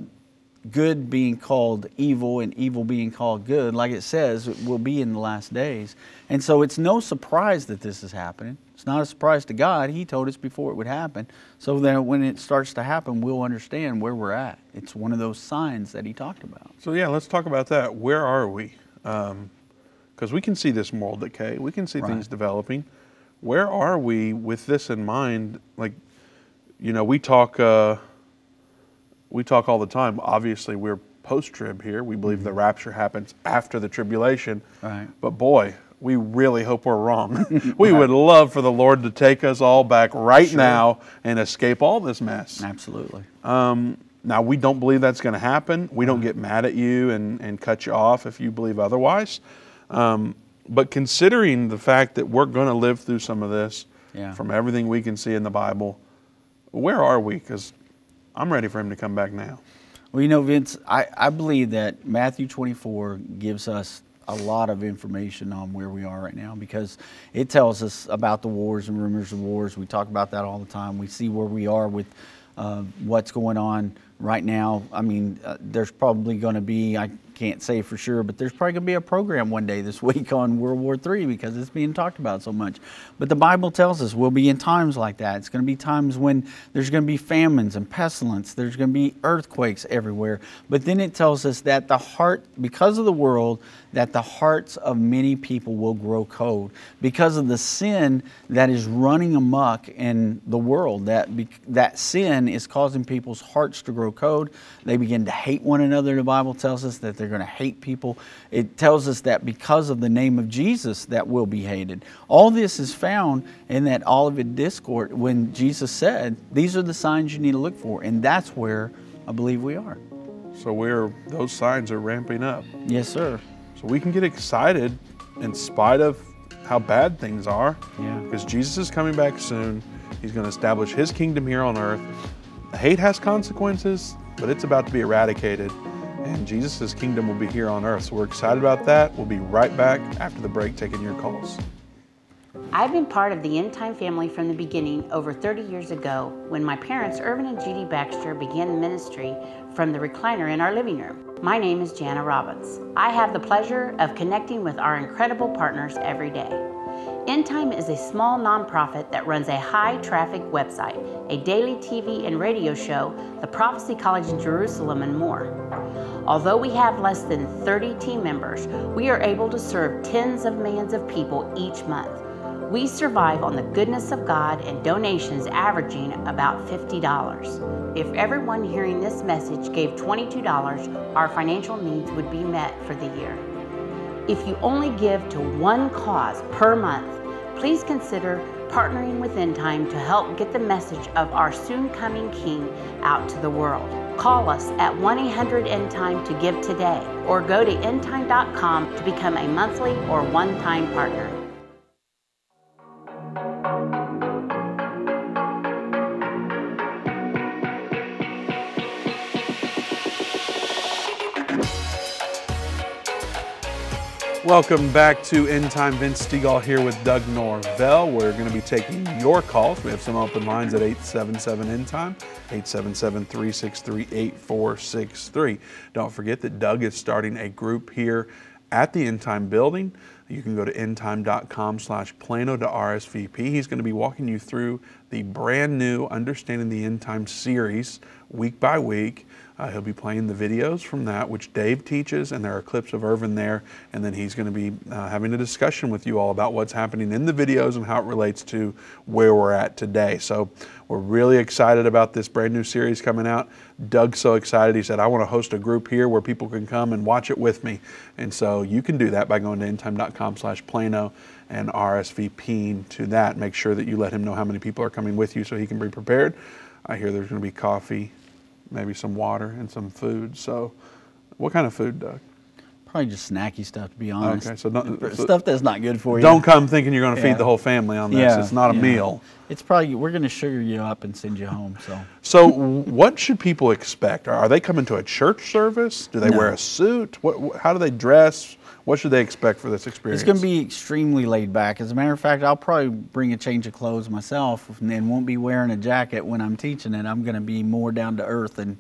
good being called evil and evil being called good, like it says it will be in the last days. And so it's no surprise that this is happening. It's not a surprise to God. He told us before it would happen. So then when it starts to happen, we'll understand where we're at. It's one of those signs that He talked about. So yeah, let's talk about that. Where are we? Because we can see this moral decay. We can see Right. things developing. Where are we with this in mind? Like, you know, we talk. Uh, we talk all the time. Obviously, we're post-trib here. We believe the rapture happens after the tribulation. Right. But boy, we really hope we're wrong. we would love for the Lord to take us all back right Sure. now and escape all this mess. Absolutely. Um, now, we don't believe that's going to happen. We don't get mad at you and, and cut you off if you believe otherwise. Um, but considering the fact that we're going to live through some of this Yeah. from everything we can see in the Bible, where are we? Because I'm ready for him to come back now. Well, you know, Vince, I, I believe that Matthew 24 gives us a lot of information on where we are right now because it tells us about the wars and rumors of wars. We talk about that all the time. We see where we are with uh, what's going on right now. I mean, uh, there's probably going to be, I can't say for sure, but there's probably going to be a program one day this week on World War III because it's being talked about so much. But the Bible tells us we'll be in times like that. It's going to be times when there's going to be famines and pestilence, there's going to be earthquakes everywhere. But then it tells us that the heart, because of the world, that the hearts of many people will grow cold because of the sin that is running amok in the world. That that sin is causing people's hearts to grow cold. They begin to hate one another. The Bible tells us that they're going to hate people. It tells us that because of the name of Jesus, that will be hated. All this is found in that Olivet Discourse when Jesus said, "These are the signs you need to look for," and that's where I believe we are. So we're those signs are ramping up. Yes, sir. So we can get excited in spite of how bad things are. Yeah. Because Jesus is coming back soon. He's going to establish his kingdom here on earth. Hate has consequences, but it's about to be eradicated. And Jesus' kingdom will be here on earth. So we're excited about that. We'll be right back after the break taking your calls. I've been part of the End Time family from the beginning over 30 years ago when my parents, Irvin and Judy Baxter, began ministry from the recliner in our living room. My name is Jana Robbins. I have the pleasure of connecting with our incredible partners every day. End Time is a small nonprofit that runs a high traffic website, a daily TV and radio show, the Prophecy College in Jerusalem, and more. Although we have less than 30 team members, we are able to serve tens of millions of people each month. We survive on the goodness of God and donations averaging about $50. If everyone hearing this message gave $22, our financial needs would be met for the year. If you only give to one cause per month, please consider partnering with End Time to help get the message of our soon coming King out to the world. Call us at 1 800 End Time to give today, or go to endtime.com to become a monthly or one time partner. Welcome back to End Time. Vince Stegall here with Doug Norvell. We're going to be taking your calls. We have some open lines at 877 End Time, 877 363 8463. Don't forget that Doug is starting a group here at the End Time building. You can go to endtime.com slash Plano to RSVP. He's going to be walking you through the brand new Understanding the End Time series week by week. Uh, he'll be playing the videos from that, which Dave teaches, and there are clips of Irvin there. And then he's going to be uh, having a discussion with you all about what's happening in the videos and how it relates to where we're at today. So we're really excited about this brand new series coming out. Doug's so excited. He said, I want to host a group here where people can come and watch it with me. And so you can do that by going to endtime.com slash Plano and RSVPing to that. Make sure that you let him know how many people are coming with you so he can be prepared. I hear there's going to be coffee, maybe some water and some food. So, what kind of food, Doug? Probably just snacky stuff, to be honest. Okay, so don't- so- stuff that's not good for you. Don't come thinking you're going to Yeah. feed the whole family on this. Yeah, it's not a yeah. meal. It's probably we're going to sugar you up and send you home. So So, what should people expect? Are they coming to a church service? Do they No. wear a suit? What, what- how do they dress? What should they expect for this experience? It's going to be extremely laid back. As a matter of fact, I'll probably bring a change of clothes myself and won't be wearing a jacket when I'm teaching it. I'm going to be more down to earth and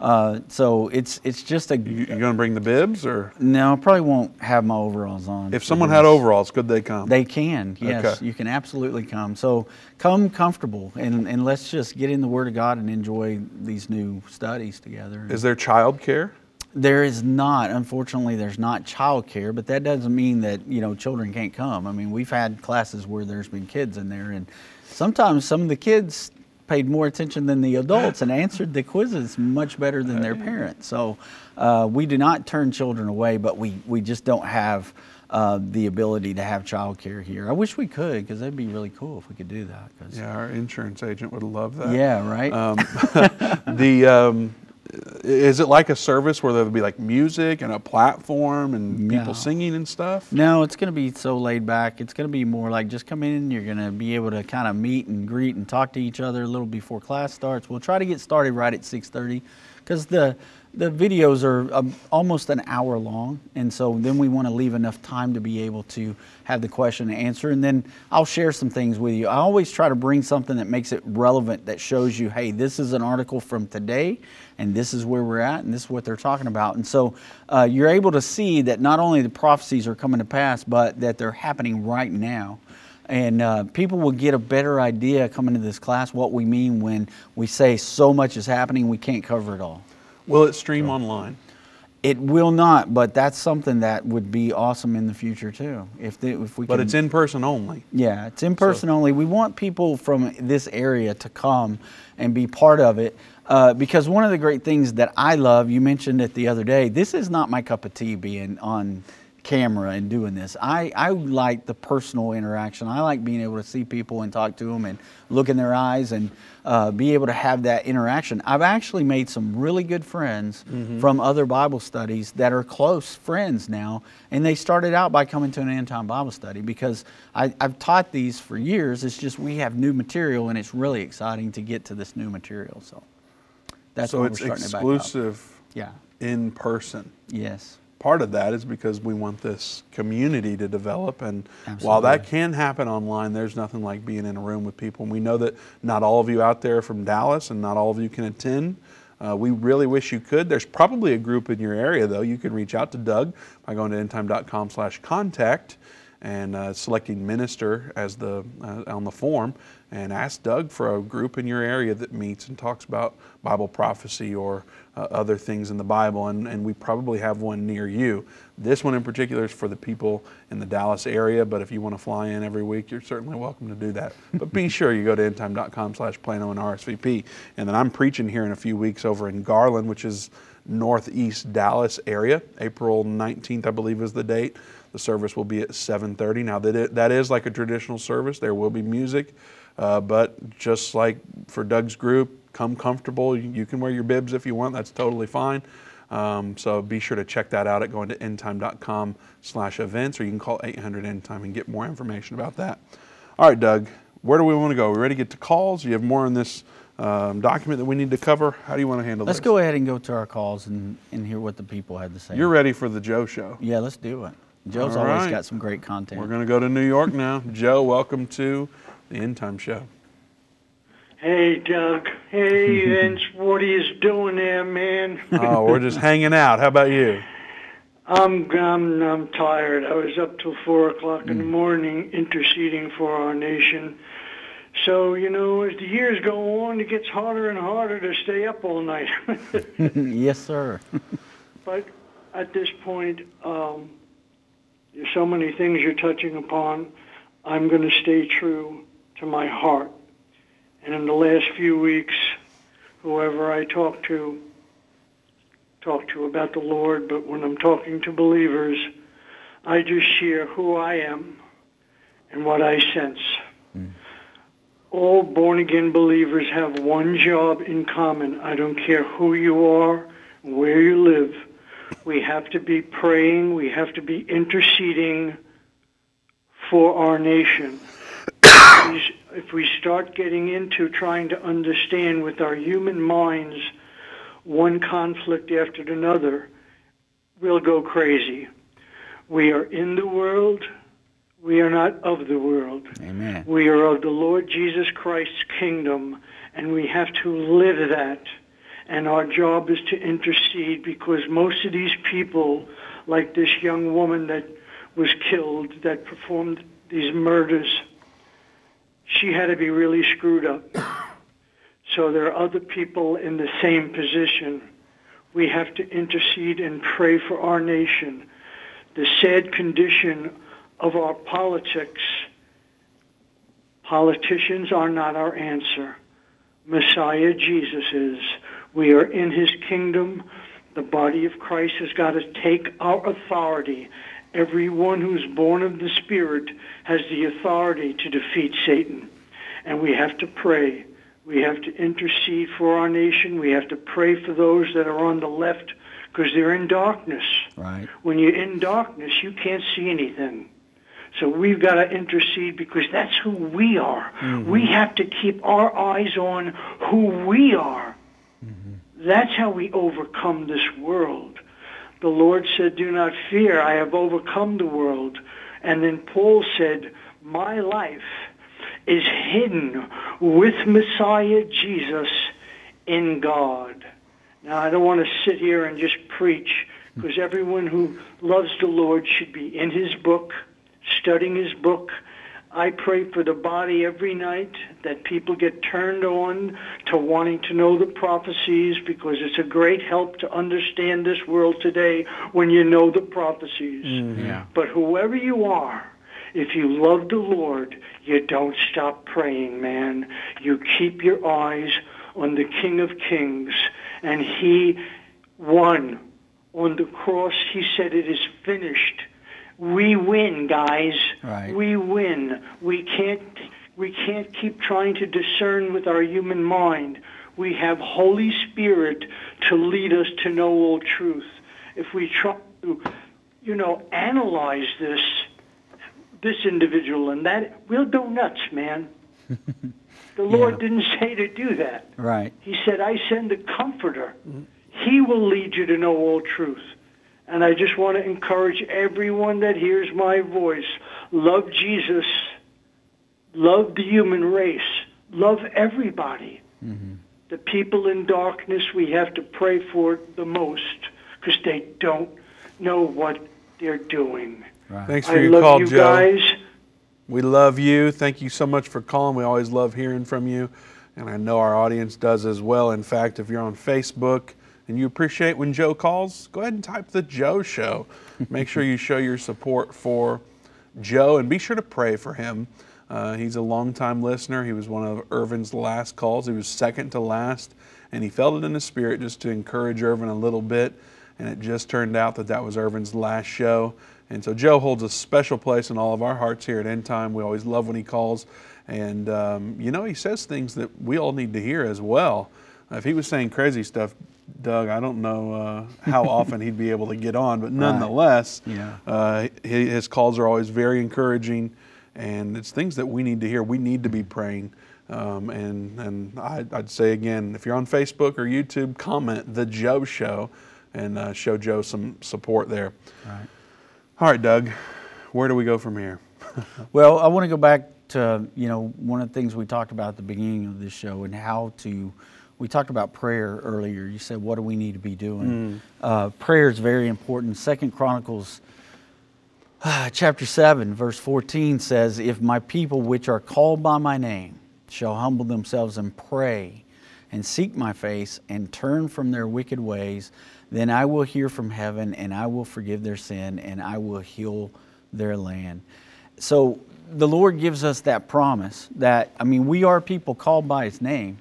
uh, so it's it's just a. You, are going to bring the bibs or? No, I probably won't have my overalls on. If someone had overalls, could they come? They can, yes. Okay. You can absolutely come. So come comfortable and, and let's just get in the Word of God and enjoy these new studies together. Is there child care? There is not. Unfortunately, there's not childcare, but that doesn't mean that you know children can't come. I mean, we've had classes where there's been kids in there, and sometimes some of the kids paid more attention than the adults and answered the quizzes much better than their parents. So uh, we do not turn children away, but we we just don't have. Uh, the ability to have childcare here. I wish we could because that'd be really cool if we could do that. 'cause- Yeah, our insurance agent would love that. Yeah, right. Um, the um, is it like a service where there'll be like music and a platform and people singing and stuff? No, it's going to be so laid back. It's going to be more like just come in. You're going to be able to kind of meet and greet and talk to each other a little before class starts. We'll try to get started right at 6:30 because the the videos are um, almost an hour long, and so then we want to leave enough time to be able to have the question and answer. And then I'll share some things with you. I always try to bring something that makes it relevant, that shows you, hey, this is an article from today, and this is where we're at, and this is what they're talking about. And so uh, you're able to see that not only the prophecies are coming to pass, but that they're happening right now. And uh, people will get a better idea coming to this class what we mean when we say so much is happening, we can't cover it all. Will it stream online? It will not, but that's something that would be awesome in the future too. If the, if we But can- it's in person only. yeah, it's in person only. We want people from this area to come and be part of it uh, because one of the great things that I love, you mentioned it the other day, this is not my cup of tea being on camera and doing this. I, I like the personal interaction. I like being able to see people and talk to them and look in their eyes and uh, be able to have that interaction. I've actually made some really good friends Mhm. from other Bible studies that are close friends now, and they started out by coming to End Time Bible study because I, I've taught these for years. It's just we have new material, and it's really exciting to get to this new material. So that's so why it's we're starting to back up. exclusive. Yeah. In person. Yes. Part of that is because we want this community to develop, and while that can happen online, there's nothing like being in a room with people. And we know that not all of you out there are from Dallas, and not all of you can attend. Uh, we really wish you could. There's probably a group in your area, though. You can reach out to Doug by going to endtime.com slash contact and uh, selecting minister as the uh, on the form, and ask Doug for a group in your area that meets and talks about Bible prophecy or uh, other things in the Bible. And, and we probably have one near you. This one in particular is for the people in the Dallas area, but if you want to fly in every week, you're certainly welcome to do that. But be sure you go to endtime.com slash Plano and RSVP. And then I'm preaching here in a few weeks over in Garland, which is northeast Dallas area. April 19th, I believe, is the date. The service will be at 7:30. Now that that is like a traditional service. There will be music, uh, but just like for Doug's group, come comfortable. You, can wear your bibs if you want. That's totally fine. Um, so be sure to check that out at going to endtime.com slash events, or you can call 800 endtime and get more information about that. All right, Doug, where do we want to go? Are we ready to get to calls? You have more in this um, document that we need to cover. How do you want to handle this? Let's go ahead and go to our calls and, and hear what the people had to say. You're ready for the Joe show. Yeah, let's do it. Joe's All always right. got some great content. We're going to go to New York now. Joe, welcome to the End Time Show. Hey, Doug. Hey, Vince. What are you doing there, man? Oh, we're just hanging out. How about you? I'm, I'm, I'm tired. I was up till 4 o'clock in the morning interceding for our nation. So, you know, as the years go on, it gets harder and harder to stay up all night. yes, sir. but at this point, um, there's so many things you're touching upon. I'm going to stay true to my heart. And in the last few weeks, whoever I talk to, talk to about the Lord, but when I'm talking to believers, I just share who I am and what I sense. Mm. All born again believers have one job in common. I don't care who you are, where you live. We have to be praying, we have to be interceding for our nation. If- we start getting into trying to understand with our human minds one conflict after another, we'll go crazy. We are in the world, we are not of the world. Amen. We are of the Lord Jesus Christ's kingdom, and we have to live that. And our job is to intercede because most of these people, like this young woman that was killed, that performed these murders, she had to be really screwed up. So there are other people in the same position. We have to intercede and pray for our nation. The sad condition of our politics, politicians are not our answer. Messiah Jesus is. We are in his kingdom. The body of Christ has got to take our authority. Everyone who's born of the Spirit has the authority to defeat Satan. And we have to pray. We have to intercede for our nation. We have to pray for those that are on the left because they're in darkness. Right. When you're in darkness, you can't see anything. So we've got to intercede because that's who we are. Mm-hmm. We have to keep our eyes on who we are. Mm-hmm. That's how we overcome this world. The Lord said, Do not fear, I have overcome the world. And then Paul said, My life is hidden with Messiah Jesus in God. Now, I don't want to sit here and just preach because everyone who loves the Lord should be in his book, studying his book. I pray for the body every night that people get turned on to wanting to know the prophecies because it's a great help to understand this world today when you know the prophecies. Mm-hmm. Yeah. But whoever you are, if you love the Lord, you don't stop praying, man. You keep your eyes on the King of Kings, and He won on the cross. He said, It is finished. We win, guys. Right. We win. We can't we can't keep trying to discern with our human mind. We have Holy Spirit to lead us to know all truth. If we try to, you know, analyze this, this individual and that, we'll go nuts, man. The Lord didn't say to do that. Right. He said, I send a comforter. Mm. He will lead you to know all truth. And I just want to encourage everyone that hears my voice love Jesus, love the human race, love everybody. Mm-hmm. The people in darkness we have to pray for the most because they don't know what they're doing. Thanks for I your love call, you Joe. guys. We love you. Thank you so much for calling. We always love hearing from you, and I know our audience does as well. In fact, if you're on Facebook and you appreciate when Joe calls, go ahead and type the Joe Show. Make sure you show your support for Joe and be sure to pray for him. Uh, he's a longtime listener. He was one of Irvin's last calls. He was second to last, and he felt it in his spirit just to encourage Irvin a little bit. And it just turned out that that was Irvin's last show. And so Joe holds a special place in all of our hearts here at End Time. We always love when he calls. And, um, you know, he says things that we all need to hear as well. If he was saying crazy stuff, Doug, I don't know uh, how often he'd be able to get on, but nonetheless, Yeah. uh, his calls are always very encouraging, and it's things that we need to hear. We need to be praying. Um, and and I, I'd say again, if you're on Facebook or YouTube, comment the Joe Show, and uh, show Joe some support there. Right. All right, Doug, where do we go from here? well, I want to go back to, you know, one of the things we talked about at the beginning of this show and how to, we talked about prayer earlier. You said, what do we need to be doing? Mm. Uh, prayer is very important. Second Chronicles uh, chapter 7, verse 14 says, If my people which are called by my name shall humble themselves and pray and seek my face and turn from their wicked ways, then I will hear from heaven and I will forgive their sin and I will heal their land. So the Lord gives us that promise that, I mean, we are people called by his name.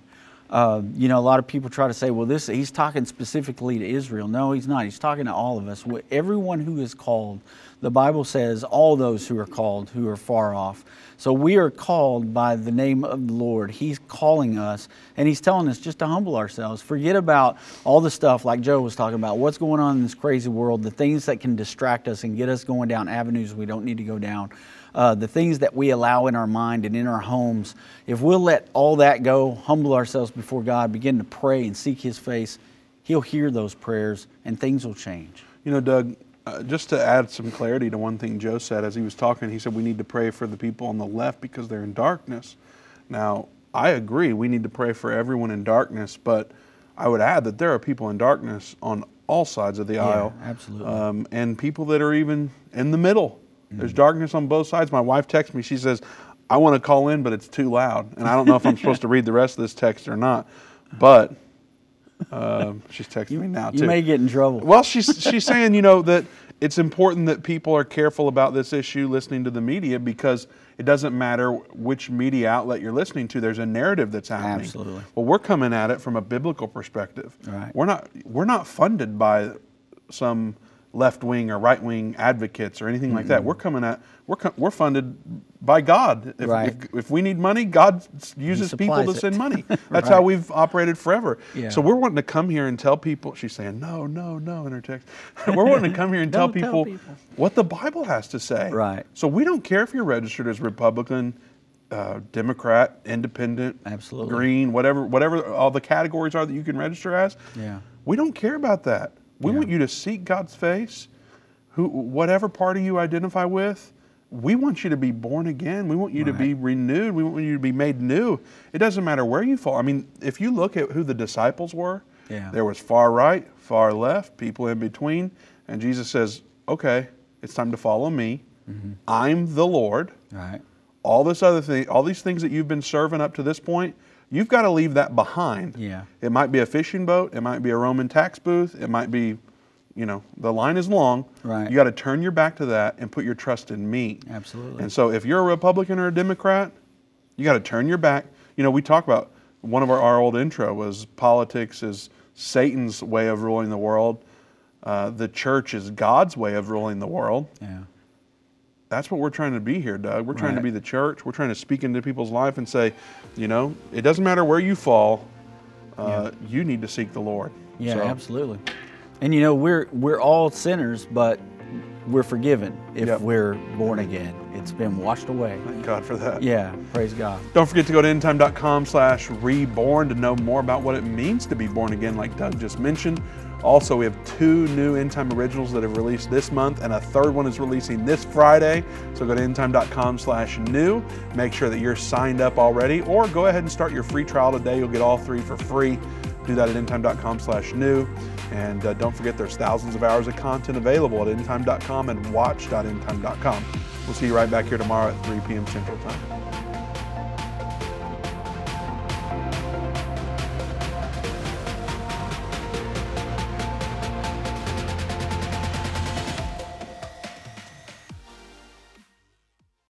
Uh, you know, a lot of people try to say, well, this he's talking specifically to Israel. No, he's not. He's talking to all of us. Everyone who is called, the Bible says, all those who are called who are far off. So we are called by the name of the Lord. He's calling us, and He's telling us just to humble ourselves. Forget about all the stuff like Joe was talking about, what's going on in this crazy world, the things that can distract us and get us going down avenues we don't need to go down uh, the things that we allow in our mind and in our homes, if we'll let all that go, humble ourselves before God, begin to pray and seek His face, He'll hear those prayers and things will change. You know, Doug, uh, just to add some clarity to one thing Joe said as he was talking, he said we need to pray for the people on the left because they're in darkness. Now, I agree, we need to pray for everyone in darkness, but I would add that there are people in darkness on all sides of the yeah, aisle. Absolutely. Um, and people that are even in the middle there's darkness on both sides. My wife texts me. She says, I want to call in, but it's too loud. And I don't know if I'm supposed to read the rest of this text or not. But um, she's texting you, me now, too. You may get in trouble. Well, she's, she's saying, you know, that it's important that people are careful about this issue listening to the media because it doesn't matter which media outlet you're listening to. There's a narrative that's happening. Absolutely. Well, we're coming at it from a biblical perspective. Right. We're not we're not funded by some left wing or right wing advocates or anything mm-hmm. like that. We're coming at we're we're funded by God. If, right. if, if, we need money, God uses people to it. send money. That's right. how we've operated forever. Yeah. So we're wanting to come here and tell people. She's saying no, no, no in her text. we're wanting to come here and tell people, tell, people, what the Bible has to say. Right. So we don't care if you're registered as Republican. Uh, Democrat, Independent, absolutely, Green, whatever, whatever all the categories are that you can register as. Yeah, we don't care about that. We yeah. want you to seek God's face. Who, whatever party you identify with, we want you to be born again. We want you right. to be renewed. We want you to be made new. It doesn't matter where you fall. I mean, if you look at who the disciples were, yeah. there was far right, far left, people in between, and Jesus says, "Okay, it's time to follow me. Mm-hmm. I'm the Lord." Right. All this other thing, all these things that you've been serving up to this point, you've got to leave that behind. Yeah. It might be a fishing boat. It might be a Roman tax booth. It might be you know, the line is long. Right. You got to turn your back to that and put your trust in me. Absolutely. And so if you're a Republican or a Democrat, you got to turn your back. You know, we talk about one of our, our old intro was politics is Satan's way of ruling the world. Uh, the church is God's way of ruling the world. Yeah. That's what we're trying to be here, Doug. We're trying right. to be the church. We're trying to speak into people's life and say, you know, it doesn't matter where you fall, uh, yeah. you need to seek the Lord. Yeah, so, absolutely. And you know, we're we're all sinners, but we're forgiven if Yep. we're born again. It's been washed away. Thank God for that. Yeah, praise God. Don't forget to go to endtime.com slash reborn to know more about what it means to be born again, like Doug just mentioned. Also, we have two new End Time originals that have released this month, and a third one is releasing this Friday. So go to endtime.com slash new. Make sure that you're signed up already, or go ahead and start your free trial today. You'll get all three for free. Do that at endtime.com slash new. And uh, don't forget there's thousands of hours of content available at endtime.com and watch.endtime.com. We'll see you right back here tomorrow at 3 p.m. Central Time.